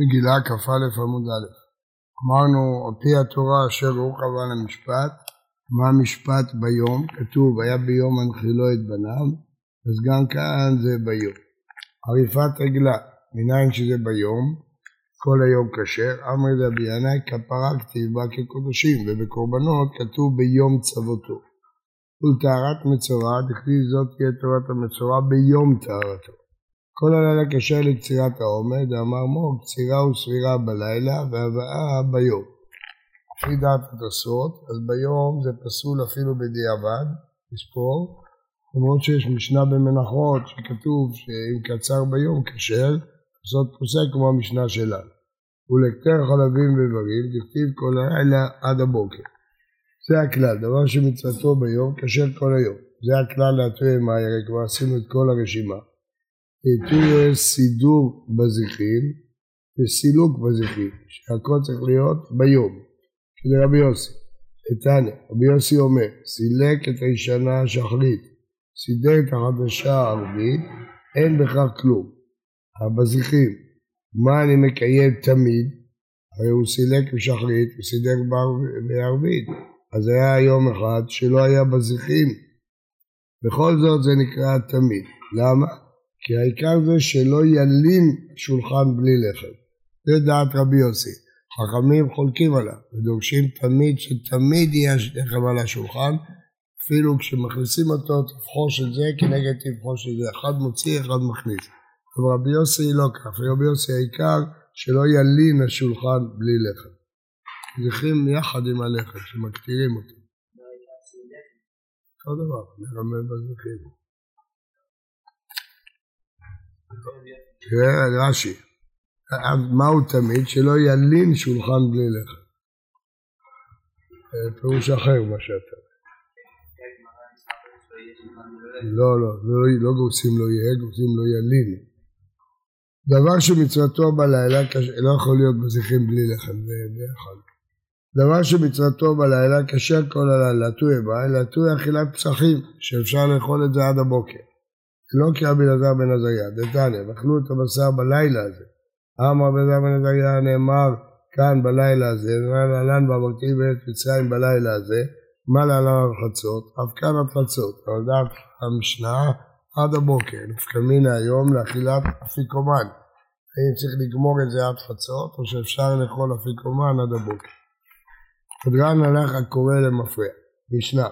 מגילה כ"א עמוד א'. אמרנו, על פי התורה אשר הוא קבע למשפט, מה המשפט ביום? כתוב, היה ביום הנחילו את בניו, אז גם כאן זה ביום. עריפת עגלה, מניין שזה ביום, כל היום כשר, אמרי דבי ינאי כפרה כתיב בה כקודשים, ובקורבנות כתוב ביום צוותו. ולטהרת מצורע, דכתיב זאת תהיה תורת המצורע ביום טהרתו. כל הלילה כשר לקצירת העומד, אמר מור, קצירה וסבירה בלילה והבאה ביום. לפי דעת התוספות, אז ביום זה פסול אפילו בדיעבד, לספור, למרות שיש משנה במנחות שכתוב שאם קצר ביום כשר, זאת פוסק כמו המשנה שלנו. ולקטר חלבים ואיברים, דכתיב כל הלילה עד הבוקר. זה הכלל, דבר שמצוותו ביום, כשר כל היום. זה הכלל להתרי מהר, כבר עשינו את כל הרשימה. תהיה סידור בזיכין וסילוק בזיכין, שהכל צריך להיות ביום, שזה רבי יוסי. איתניה, רבי יוסי אומר, סילק את הישנה השחרית, סידר את החדשה הערבית, אין בכך כלום. בזיכין, מה אני מקיים תמיד? הרי הוא סילק בשחרית, הוא סידר בערבית, אז היה יום אחד שלא היה בזיכין. בכל זאת זה נקרא תמיד. למה? כי העיקר זה שלא ילין שולחן בלי לחם. זה דעת רבי יוסי. חכמים חולקים עליו ודורשים תמיד שתמיד יהיה לחם על השולחן אפילו כשמכניסים אותו תבחוש את זה כנגד תבחוש את זה. אחד מוציא, אחד מכניס. אבל רבי יוסי לא כך. רבי יוסי העיקר שלא ילין השולחן בלי לחם. זכרים יחד עם הלחם שמקטירים אותו. אותו דבר, נרמם בזכרים. תראה רש"י, מהו תמיד? שלא ילין שולחן בלי לחם. פירוש אחר מה שאתה. לא, לא, לא, לא גורסים לא יהיה, גורסים לא ילין. דבר שמצוותו בלילה לא יכול להיות בזכרים בלי לחם, זה אחד. דבר שמצוותו בלילה כשר כל הלילה, לטוי בה, לטוי אכילת פסחים, שאפשר לאכול את זה עד הבוקר. לא כי רבי אלעזר בן עזריה, דתניא, ואכלו את הבשר בלילה הזה. אמר רבי אלעזר בן עזריה נאמר כאן בלילה הזה, מה להלן באמרתי בארץ מצרים בלילה הזה, מה להלן על חצות, אף כאן עד חצות, אבל דעת המשנה עד הבוקר, נפקא מינה היום לאכילת אפיקומן. האם צריך לגמור את זה עד חצות, או שאפשר לאכול אפיקומן עד הבוקר. חדרן הלך הקורא למפריע, משנה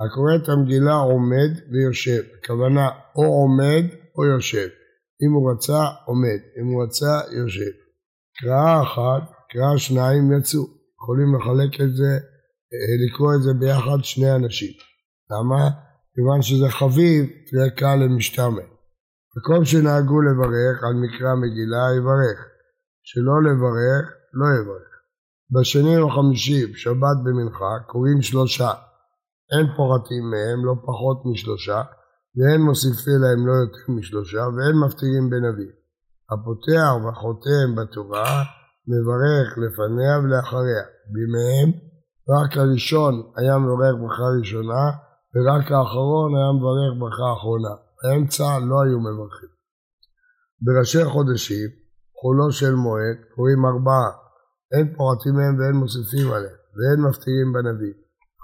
הקורא את המגילה עומד ויושב, הכוונה או עומד או יושב, אם הוא רצה עומד, אם הוא רצה יושב. קראה אחת, קראה שניים יצאו, יכולים לחלק את זה, אה, לקרוא את זה ביחד שני אנשים. למה? כיוון שזה חביב, תהיה קל למשתמע. מקום שנהגו לברך על מקרא מגילה, יברך. שלא לברך, לא יברך. בשני או חמישי, שבת במנחה, קוראים שלושה. אין פורטים מהם לא פחות משלושה, ואין מוסיפי להם לא יותר משלושה, ואין מפטירים בנביא. הפותח והחותם בתורה, מברך לפניה ולאחריה. בימיהם רק הראשון היה מברך ברכה ראשונה, ורק האחרון היה מברך ברכה אחרונה. באמצע לא היו מברכים. בראשי חודשים, חולו של מועד, קוראים ארבעה. אין פורטים מהם ואין מוסיפים עליהם, ואין מפטירים בנביא.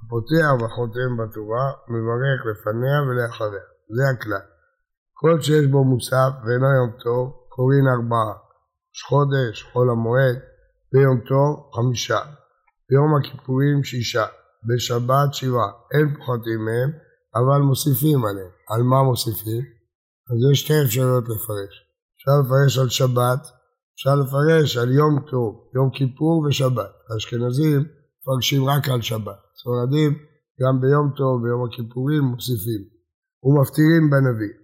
הפותח וחותם בתורה, מברך לפניה ולאחריה. זה הכלל. כל שיש בו מוסף ואינו יום טוב, קוראים ארבעה. ראש חודש, חול המועד, ביום טוב חמישה. ביום הכיפורים שישה. בשבת שבעה. אין פוחתים מהם, אבל מוסיפים עליהם. על מה מוסיפים? אז יש שתי אפשרויות לפרש. אפשר לפרש על שבת, אפשר לפרש על יום טוב, יום כיפור ושבת. האשכנזים מפרשים רק על שבת. ספרדים גם ביום טוב, ביום הכיפורים, מוסיפים. ומפטירים בנביא.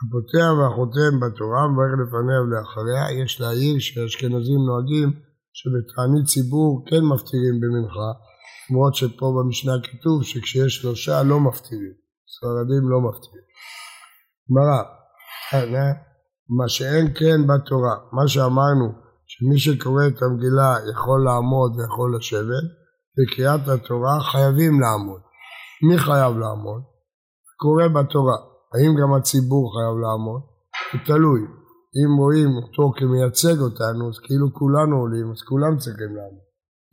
הפותח והחותם בתורה מברך לפניה ולאחריה, יש להעיר שהאשכנזים נוהגים שבתענית ציבור כן מפטירים במנחה, למרות שפה במשנה כתוב שכשיש שלושה לא מפטירים, ספרדים לא מפטירים. גמרא, מה שאין כן בתורה, מה שאמרנו שמי שקורא את המגילה יכול לעמוד ויכול לשבת, בקריאת התורה חייבים לעמוד. מי חייב לעמוד? קורא בתורה. האם גם הציבור חייב לעמוד? זה תלוי. אם רואים אותו כמייצג אותנו, אז כאילו כולנו עולים, אז כולם צריכים לעמוד.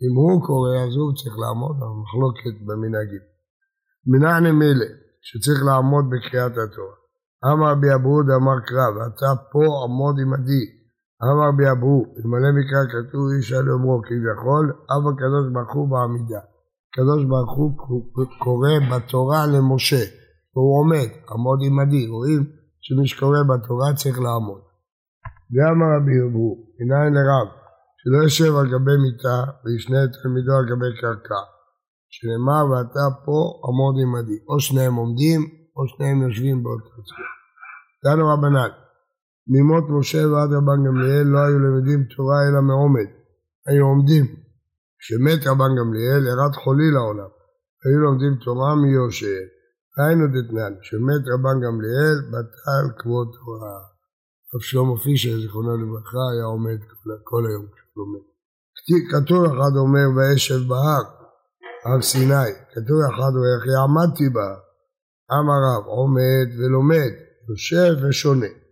אם הוא קורא, אז הוא צריך לעמוד, המחלוקת במנהגים. מנהג נמילה, שצריך לעמוד בקריאת התורה. אמר בי אברוד אמר קרא, ואתה פה עמוד עמדי. אמר בי אברו, אלמלא מקרא כתוב איש על אומרו כביכול, אב הקדוש ברוך הוא בעמידה. הקדוש ברוך הוא קורא בתורה למשה, והוא עומד, עמוד עמדי, רואים שמי שקורא בתורה צריך לעמוד. ואמר רבי אברו, מנין לרב, שלא יושב על גבי מיטה וישנה את תלמידו על גבי קרקע. שנאמר ואתה פה עמוד עמדי, או שניהם עומדים או שניהם יושבים באותו צורה. דנו רבנן, ממות משה ועד רבן גמליאל לא היו למדים תורה אלא מעומד, היו עומדים. כשמת רבן גמליאל ירד חולי לעולם, היו לומדים תורה מיושע. היינו דתנן, כשמת רבן גמליאל בטל כבוד תורה. רב שלמה פישר, זיכרונו לברכה, היה עומד כל, היום כשהוא לומד. כתוב אחד אומר וישב בהר, הר סיני, כתוב אחד אומר עמדתי בהר. אמר רב עומד ולומד, יושב ושונה.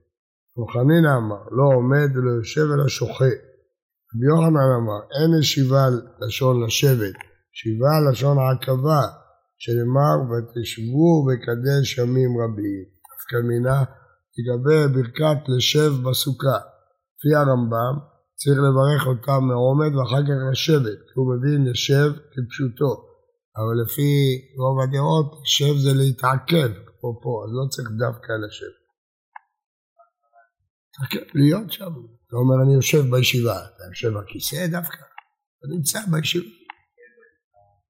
וחנינא אמר לא עומד ולא יושב אלא שוחה. רבי יוחנן אמר אין ישיבה לשון לשבת, ישיבה לשון עכבה, שנאמר ותשבו וקדש ימים רבים. דווקא מינה לגבי ברכת לשב בסוכה. לפי הרמב"ם צריך לברך אותם מעומד ואחר כך לשבת, כי הוא מבין לשב כפשוטו. אבל לפי רוב הדעות, שב זה להתעכב, כמו פה, אז לא צריך דווקא לשבת. להיות שם. אתה אומר, אני יושב בישיבה, אתה יושב בכיסא דווקא, אתה נמצא בישיבה.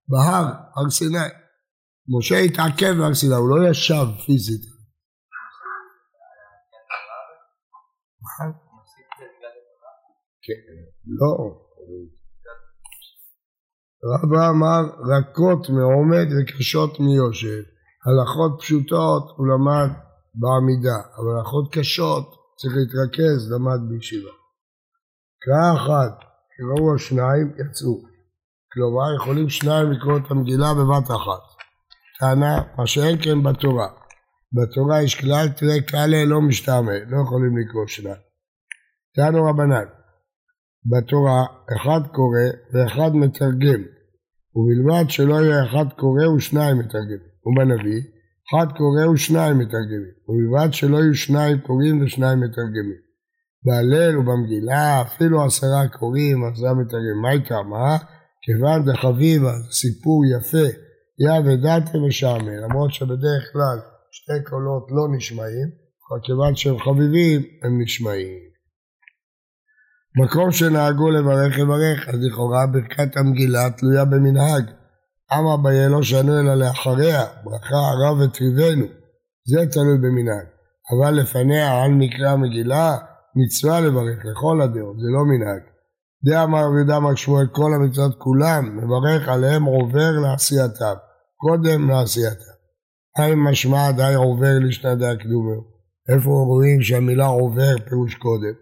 בהר, הר סיני. משה התעכב בהר סיני, הוא לא ישב פיזית. כן, לא. רבא אמר רכות מעומד וקשות מיושב. הלכות פשוטות הוא למד בעמידה, אבל הלכות קשות צריך להתרכז, למד בישיבה. קראה אחת, קראו השניים, יצאו. כלומר, יכולים שניים לקרוא את המגילה בבת אחת. טענה, מה שאין כן בתורה. בתורה יש כלל, תראה כאלה לא משתעמל, לא יכולים לקרוא שניים. טענו רבנן, בתורה אחד קורא ואחד מתרגם, ובלבד שלא יהיה אחד קורא ושניים מתרגמים. ובנביא, אחד קורא ושניים מתרגמים, ובלבד שלא יהיו שניים קוראים ושניים מתרגמים. בהלל ובמגילה אפילו עשרה קוראים, עשרה מתרגמים. מה יקרה? מה? כיוון דחביבה, סיפור יפה, יא ודעתם משעמם, למרות שבדרך כלל שתי קולות לא נשמעים, אבל כיוון שהם חביבים, הם נשמעים. מקום שנהגו לברך לברך, אז לכאורה ברכת המגילה תלויה במנהג. אמר ביה לא שנו אלא לאחריה, ברכה הרב וטריבנו, זה תלוי במנהג. אבל לפניה על מקרא המגילה, מצווה לברך לכל הדעות, זה לא מנהג. די אמר רבי יהודה אמר שמואל כל המצוות כולם, מברך עליהם עובר לעשייתם, קודם לעשייתם. האם משמע די עובר לשנת די הקדומו? איפה רואים שהמילה עובר פירוש קודם?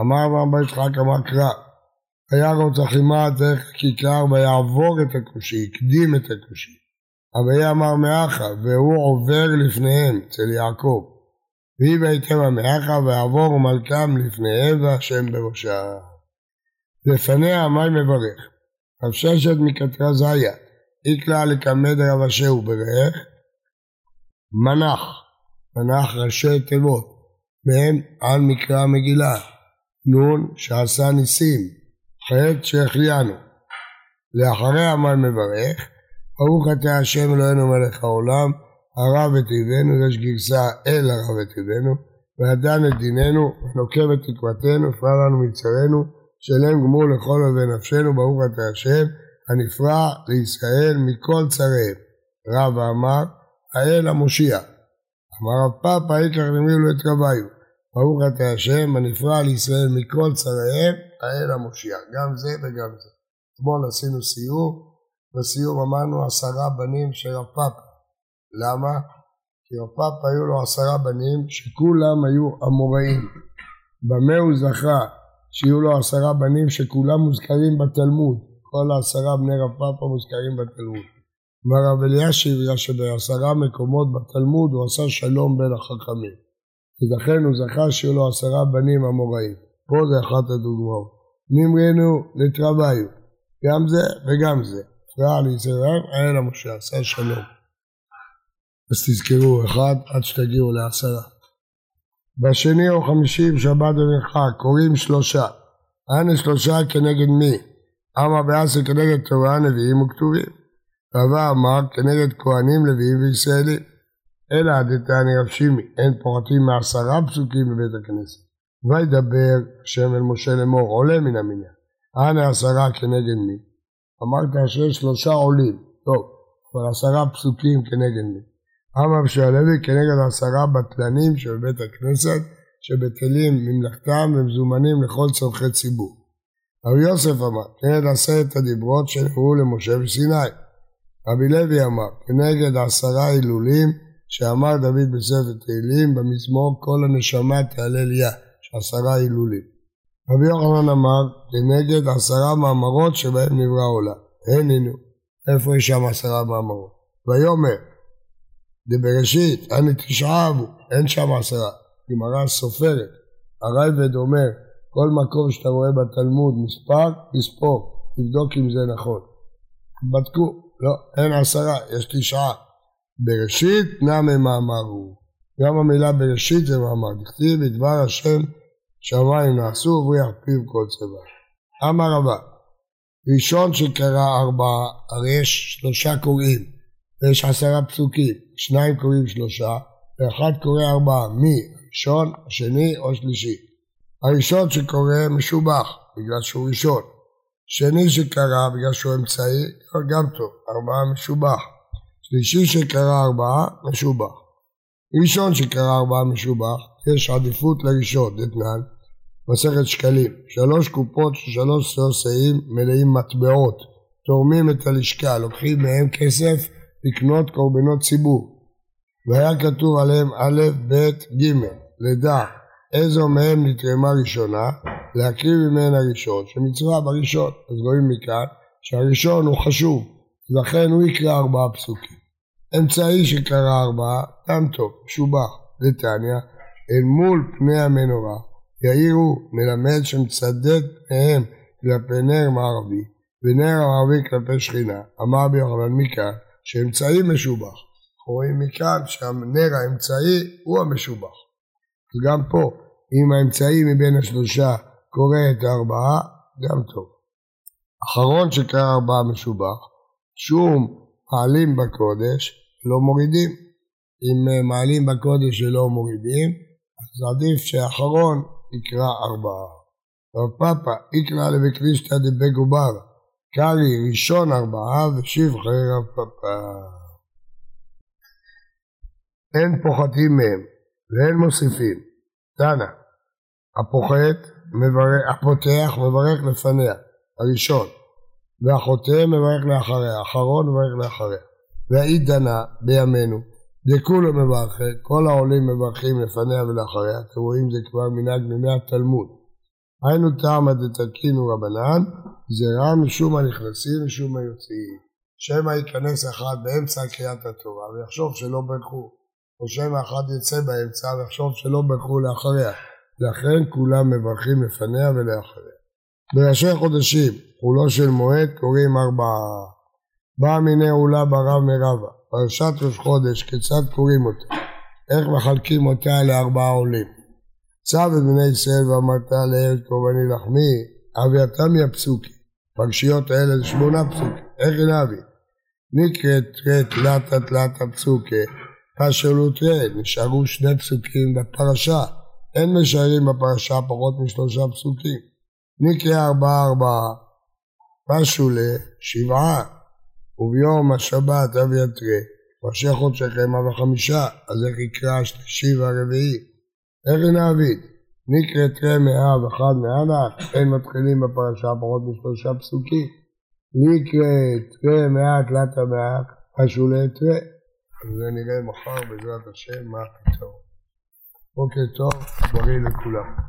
אמר רבי יצחק אמר קרא וירוץ אחימה דרך כיכר ויעבור את הכושי, הקדים את הכושי. אביה אמר מאחה, והוא עובר לפניהם, אצל יעקב. ויהי בהתאם המאחה ויעבור מלכם לפניהם והשם בראשה. לפניה מי מברך. רב ששת מקטרה זיה, איקלה לקמד רב אשהו ברך, מנח, מנח ראשי תיבות, מהם על מקרא המגילה, נון שעשה ניסים, חטא שהחיינו. לאחריה מה מברך? ברוך אתה השם אלוהינו מלך העולם, הרב וטבענו, יש גרסה אל הרב וטבענו, ועדן את דיננו, ונוקב את תקוותנו, הפרע לנו מצרינו, שלם גמור לכל אוהבי נפשנו, ברוך אתה השם, הנפרע לישראל מכל צריהם. רב אמר, האל המושיע. אמר רב פאפא, איקח נמירו את רביו. ברוך אתה השם, הנפרע לישראל מכל צריהם, האל המושיע, גם זה וגם זה. אתמול עשינו סיור, בסיור אמרנו עשרה בנים של רב פאפה. למה? כי רב פאפה היו לו עשרה בנים שכולם היו אמוראים. במה הוא זכה שיהיו לו עשרה בנים שכולם מוזכרים בתלמוד? כל העשרה בני רב פאפה מוזכרים בתלמוד. אמר רב אלישיב, בגלל שבעשרה מקומות בתלמוד הוא עשה שלום בין החכמים. ולכן הוא זכה שיהיו לו עשרה בנים אמוראים. פה זה אחת הדוגמאות. נמרנו לתרוויו, גם זה וגם זה. הפרעה לישראל, היה למשה, עשה שלום. אז תזכרו, אחד עד שתגיעו לעשרה. בשני או חמישי בשבת ומנחה, קוראים שלושה. אנה שלושה כנגד מי? אמה בעשר כנגד תורה, נביאים וכתובים. רבה אמר כנגד כהנים, לוויים וישראלים. אלא דתני רב שימי, אין פורטים מעשרה פסוקים בבית הכנסת. וידבר השם אל משה לאמור, עולה מן המניין. אנה עשרה כנגד מי? אמרת שיש שלושה עולים. טוב, כבר עשרה פסוקים כנגד מי? אמר בשעלוי כנגד עשרה בטלנים של בית הכנסת שבטלים ממלכתם ומזומנים לכל צורכי ציבור. רבי יוסף אמר כנגד עשרת הדיברות שנראו למשה בסיני. רבי לוי אמר כנגד עשרה הילולים שאמר דוד בספר תהילים במזמור כל הנשמה תהלל יה, שעשרה הילולים. רבי יוחנן אמר כנגד עשרה מאמרות שבהם נברא עולם. אין לנו, איפה יש שם עשרה מאמרות? ויאמר דבראשית, אני תשעה אבו, אין שם עשרה. גמרא סופרת, הרייבד אומר, כל מקום שאתה רואה בתלמוד מספר, תספור, תבדוק אם זה נכון. בדקו, לא, אין עשרה, יש תשעה. בראשית נמי מאמר הוא. גם המילה בראשית זה מאמר, דכתיב בדבר השם שמיים נעשו ובריח פיו כל צבא. אמר רבה, ראשון שקרא ארבעה, הרי יש שלושה קוראים, ויש עשרה פסוקים, שניים קוראים שלושה, ואחד קורא ארבעה, מי? ראשון, השני או שלישי. הראשון שקורא משובח, בגלל שהוא ראשון. שני שקרא בגלל שהוא אמצעי, גם טוב, ארבעה משובח. שלישי שקרא ארבעה, משובח. ראשון שקרא ארבעה משובח, יש עדיפות לראשון, דתנן, מסכת שקלים, שלוש קופות של שלוש סוסאים מלאים מטבעות, תורמים את הלשכה, לוקחים מהם כסף לקנות קורבנות ציבור. והיה כתוב עליהם א', ב', ג', לדע איזו מהם נתרמה ראשונה, להקריב ממנה ראשון, שמצווה בראשון. אז רואים מכאן שהראשון הוא חשוב, לכן הוא יקרא ארבעה פסוקים. אמצעי שקרא ארבעה, גם טוב, שובח, לטניה, אל מול פני המנורה, יאירו מלמד שמצדד פניהם כלפי נר מערבי, ונר מערבי כלפי שכינה. אמר ביוחנן מכאן, שאמצעי משובח. אנחנו רואים מכאן שהנר האמצעי הוא המשובח. וגם פה, אם האמצעי מבין השלושה קורא את הארבעה, גם טוב. אחרון שקרא ארבעה משובח, שום מעלים בקודש לא מורידים. אם מעלים בקודש ולא מורידים, אז עדיף שהאחרון יקרא ארבעה. רב פאפא איקרא לבקרישתא דבגובר, קרי ראשון ארבעה ושבחי רב פאפא. אין פוחתים מהם ואין מוסיפים. תנא, הפוחת, מברך, הפותח מברך לפניה, הראשון, והחוטא מברך לאחריה, האחרון מברך לאחריה. והאי דנה בימינו, דכולו מברכי, כל העולים מברכים לפניה ולאחריה, אתם רואים זה כבר מנהג מימי התלמוד. היינו טעמא דתקינו רבנן, זרע משום הנכנסים משום היוצאים. שמא ייכנס אחד באמצע קריאת התורה ויחשוב שלא ברכו, או שמא אחד יצא באמצע ויחשוב שלא ברכו לאחריה. לכן כולם מברכים לפניה ולאחריה. בראשי חודשים, חולו של מועד קוראים ארבעה. באה מיני עולה ברב מרבה, פרשת ראש חודש, כיצד קוראים אותה? איך מחלקים אותה לארבעה עולים? צו את בני ישראל ואמרת לארץ קורבני לחמי, אביתמי הפסוקי. פרשיות האלה זה שמונה פסוקים, איך נביא? נקראת תראה תלתה תלתה פסוקי, פשלו תראה, נשארו שני פסוקים בפרשה, אין משערים בפרשה פחות משלושה פסוקים. נקרא ארבעה ארבעה, פשו לשבעה, וביום השבת אבי יתרה, ראשי חודשיכם אבי חמישה, אז איך יקרא השלישי והרביעי? איך נעביד? נקרא תראה מאה ואחד מאלך, אין מתחילים בפרשה פחות משלושה פסוקים. נקרא תראה מאה תלתה מאה, משהו לתראה. זה נראה מחר בעזרת השם מה הפתרון. בוקר טוב, בריא לכולם.